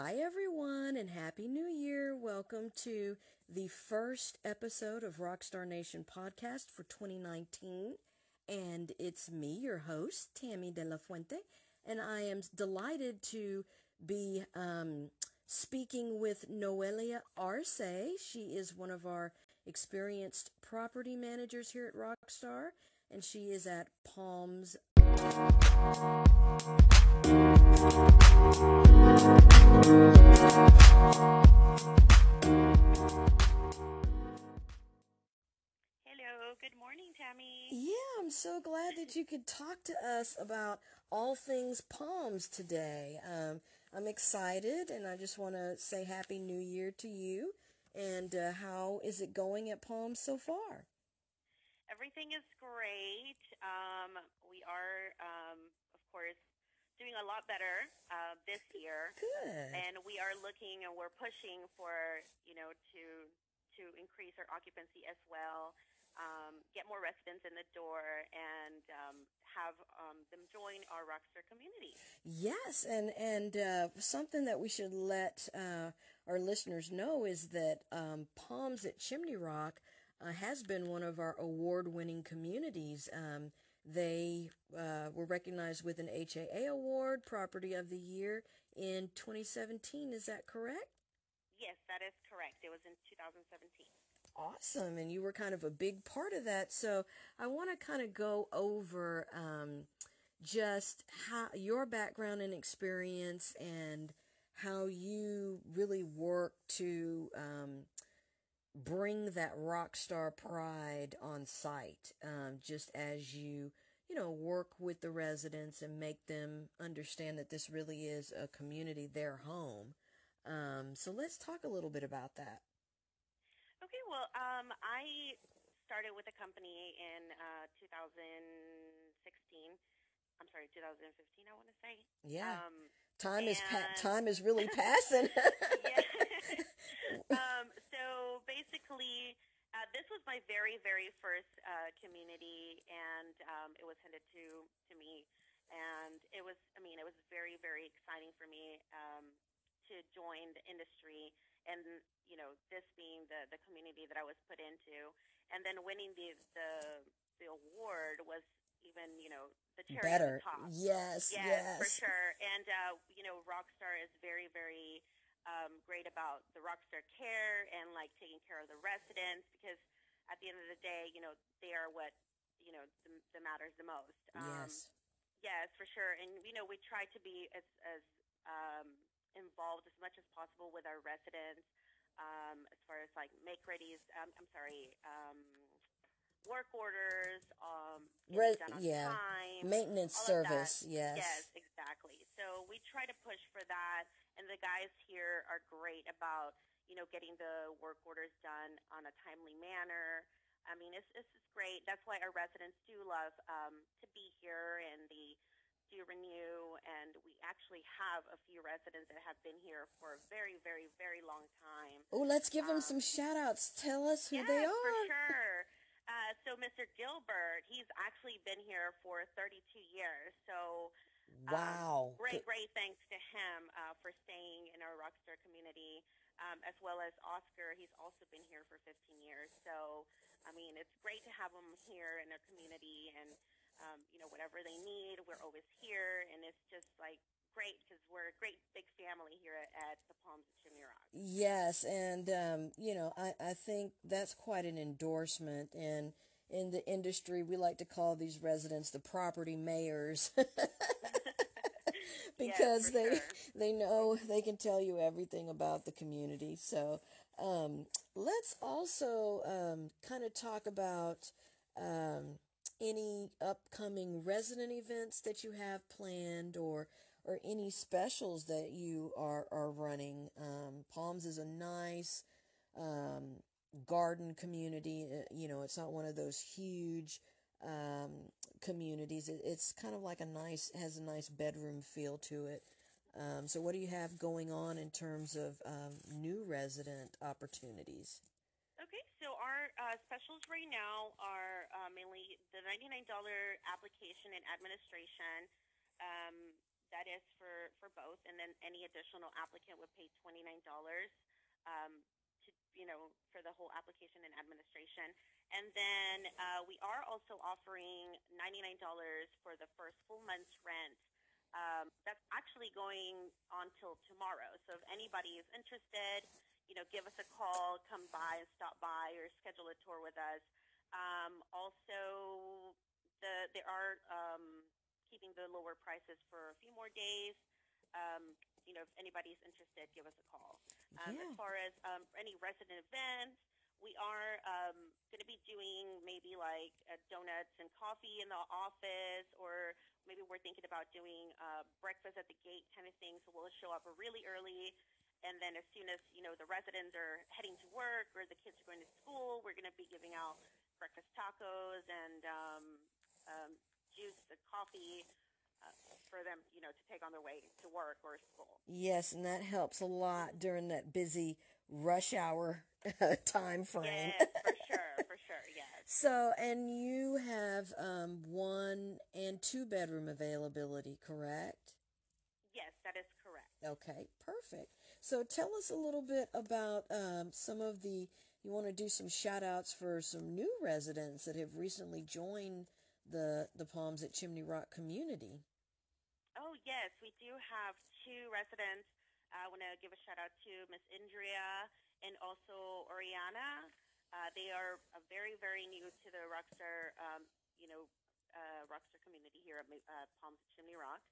Hi, everyone, and Happy New Year. Welcome to the first episode of Rockstar Nation podcast for 2019. And it's me, your host, Tammy De La Fuente, and I am delighted to be um, speaking with Noelia Arce. She is one of our experienced property managers here at Rockstar, and she is at Palms. Hello, good morning, Tammy. Yeah, I'm so glad that you could talk to us about all things palms today. Um, I'm excited, and I just want to say Happy New Year to you. And uh, how is it going at Palms so far? Everything is great. Um, we are, um, of course, doing a lot better uh, this year, Good. and we are looking and we're pushing for you know to to increase our occupancy as well. Um, get more residents in the door and um, have um, them join our Rockstar community. Yes, and and uh, something that we should let uh, our listeners know is that um, Palms at Chimney Rock uh, has been one of our award-winning communities. Um, they uh, were recognized with an HAA award, Property of the Year in 2017. Is that correct? Yes, that is correct. It was in 2017. Awesome, and you were kind of a big part of that. So I want to kind of go over um, just how your background and experience and how you really work to um, bring that rock star pride on site um, just as you you know work with the residents and make them understand that this really is a community their home um, so let's talk a little bit about that Okay, well, um, I started with the company in uh, 2016. I'm sorry, 2015. I want to say. yeah Time is pa- time is really passing. Um, so basically, uh, this was my very, very first uh, community, and um, it was handed to to me, and it was, I mean, it was very, very exciting for me um, to join the industry, and you know, this being the the community that I was put into, and then winning the the the award was even, you know, the cherry better the top. yes Yes, yes for sure. And uh, you know, Rockstar is very, very um, great about the Rockstar care and like taking care of the residents because at the end of the day, you know, they are what you know the, the matters the most. Um, yes Yes, for sure. And you know, we try to be as as um, involved as much as possible with our residents um, as far as like make readies. Um, I'm sorry. Um, work orders, um, Re- done on yeah. time, maintenance all of that. service yes Yes, exactly. So we try to push for that, and the guys here are great about you know getting the work orders done on a timely manner. I mean, it's it's just great. That's why our residents do love um, to be here, and they do renew. And we actually have a few residents that have been here for a very, very, very long time. oh let's give them Um, some shout outs tell us who yes, they for are sure. So Mr. Gilbert, he's actually been here for 32 years. So wow great, great thanks to him uh, for staying in our Rockstar community, um, as well as Oscar. He's also been here for 15 years. So, I mean, it's great to have him here in our community, and um, you know, whatever they need, we're always here, and it's just like great because we're a great big family here at, at the Palms of Chimney Rock. Yes, and um, you know, I, I think that's quite an endorsement. And in the industry, we like to call these residents the property mayors because for they sure. they know they can tell you everything about the community. So um, let's also um, kind of talk about um, any upcoming resident events that you have planned or or any specials that you are are running. Um, Palms is a nice um, garden community. Eh, you know, it's not one of those huge um, communities. It, it's kind of like a nice, has a nice bedroom feel to it. Um, so, what do you have going on in terms of um, new resident opportunities? Okay, so our uh, specials right now are uh, mainly the $99 application and administration. Um, that is for, for both, and then any additional applicant would pay $29. Um, you know for the whole application and administration, and then uh, we are also offering ninety nine dollars for the first full month's rent. Um, that's actually going on till tomorrow. So if anybody is interested, you know, give us a call, come by and stop by, or schedule a tour with us. Um, also, the there are um, keeping the lower prices for a few more days. Um, you know, if anybody's interested, give us a call. Um, Yeah. As far as um, any resident events, we are um, going to be doing maybe like uh, donuts and coffee in the office, or maybe we're thinking about doing uh, breakfast at the gate kind of thing. So we'll show up really early, and then as soon as you know the residents are heading to work or the kids are going to school, we're going to be giving out breakfast tacos and um, um, juice and coffee uh, for them, you know, to take on their way to work or school. Yes, and that helps a lot during that busy rush hour time frame. Yes, for sure, for sure, yes. So, and you have um, one and two bedroom availability, correct? Yes, that is correct. Okay, perfect. So, tell us a little bit about um, some of the. You want to do some shout outs for some new residents that have recently joined the the Palms at Chimney Rock community. Oh, yes, we do have two residents. I want to give a shout out to Miss Indria and also Oriana. Uh, they are very, very new to the Rockstar, um, you know, uh, Rockstar community here at uh, Palms at Chimney Rock.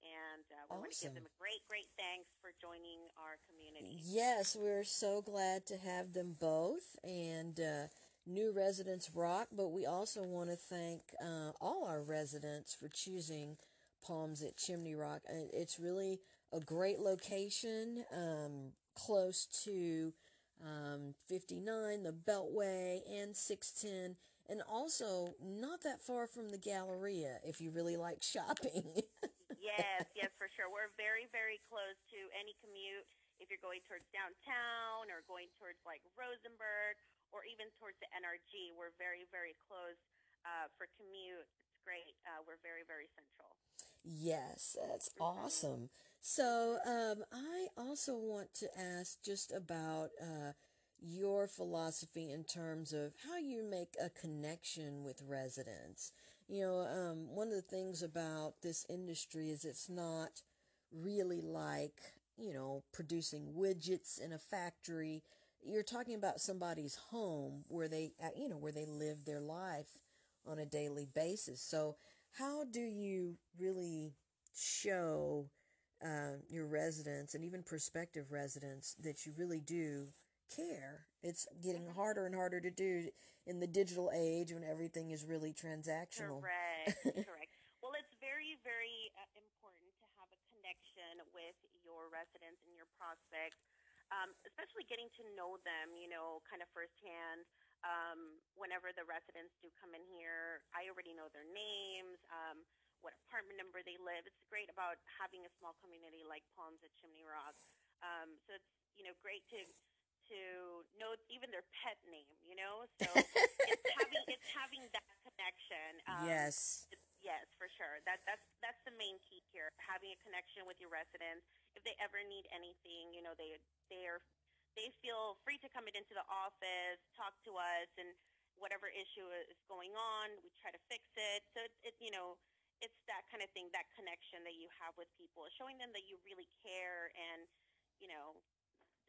And uh, we want to give them a great, great thanks for joining our community. Yes, we're so glad to have them both, and uh, new residents rock. But we also want to thank uh, all our residents for choosing Palms at Chimney Rock. It's really a great location, um, close to um, 59, the Beltway, and 610, and also not that far from the Galleria if you really like shopping. yes, yes, for sure. We're very, very close to any commute. If you're going towards downtown or going towards like Rosenberg or even towards the NRG, we're very, very close uh, for commute. It's great. Uh, we're very, very central. Yes, that's awesome. So, um, I also want to ask just about uh, your philosophy in terms of how you make a connection with residents. You know, um, one of the things about this industry is it's not really like, you know, producing widgets in a factory. You're talking about somebody's home where they, uh, you know, where they live their life on a daily basis. So, how do you really show uh, your residents and even prospective residents that you really do care? It's getting harder and harder to do in the digital age when everything is really transactional. Correct, correct. Well, it's very, very uh, important to have a connection with your residents and your prospects, um, especially getting to know them, you know, kind of firsthand. Um, whenever the residents do come in here, I already know their names, um, what apartment number they live. It's great about having a small community like Palms at Chimney Rock. Um, so it's, you know, great to to know even their pet name, you know? So it's having it's having that connection. Um, yes. Yes, for sure. That that's that's the main key here. Having a connection with your residents. If they ever need anything, you know, they they feel free to come into the office, talk to us, and whatever issue is going on, we try to fix it. So it, it you know, it's that kind of thing, that connection that you have with people, showing them that you really care, and you know,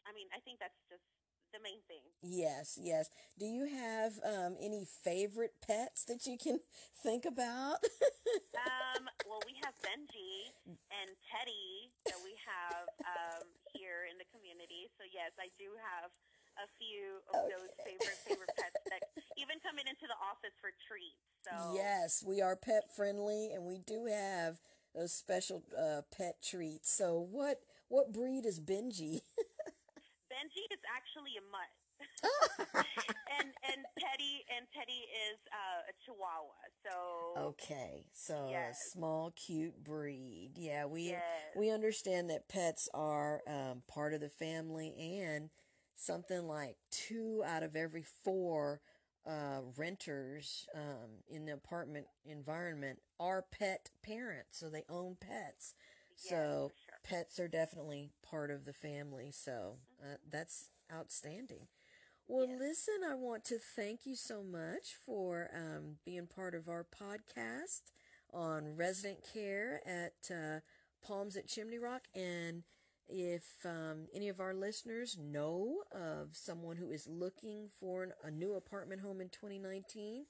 I mean, I think that's just the main thing. Yes, yes. Do you have um, any favorite pets that you can think about? Um, well, we have Benji and Teddy that we have um, here in the community. So yes, I do have a few of those favorite favorite pets that even coming into the office for treats. So Yes, we are pet friendly, and we do have those special uh, pet treats. So, what what breed is Benji? Benji is actually a mutt. and and Teddy and Teddy is uh, a Chihuahua. So okay, so a small, cute breed. Yeah, we Yes. we understand that pets are um, part of the family, and something like two out of every four uh, renters um, in the apartment environment are pet parents, so they own pets. So sure. pets are definitely part of the family. So uh, that's outstanding. Well, Yes. listen, I want to thank you so much for um, being part of our podcast on resident care at uh, Palms at Chimney Rock. And if um, any of our listeners know of someone who is looking for an, a new apartment home in 2019,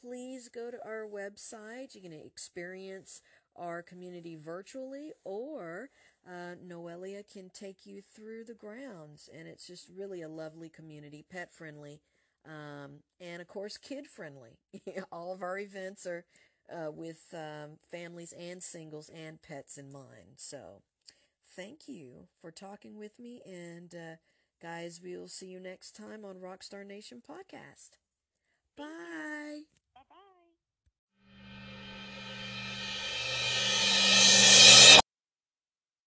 please go to our website. You can experience our community virtually, or uh, Noelia can take you through the grounds. And it's just really a lovely community, pet friendly, um, and of course, kid friendly. All of our events are uh, with um, families and singles and pets in mind. So, thank you for talking with me. And, uh, guys, we'll see you next time on Rockstar Nation Podcast. Bye.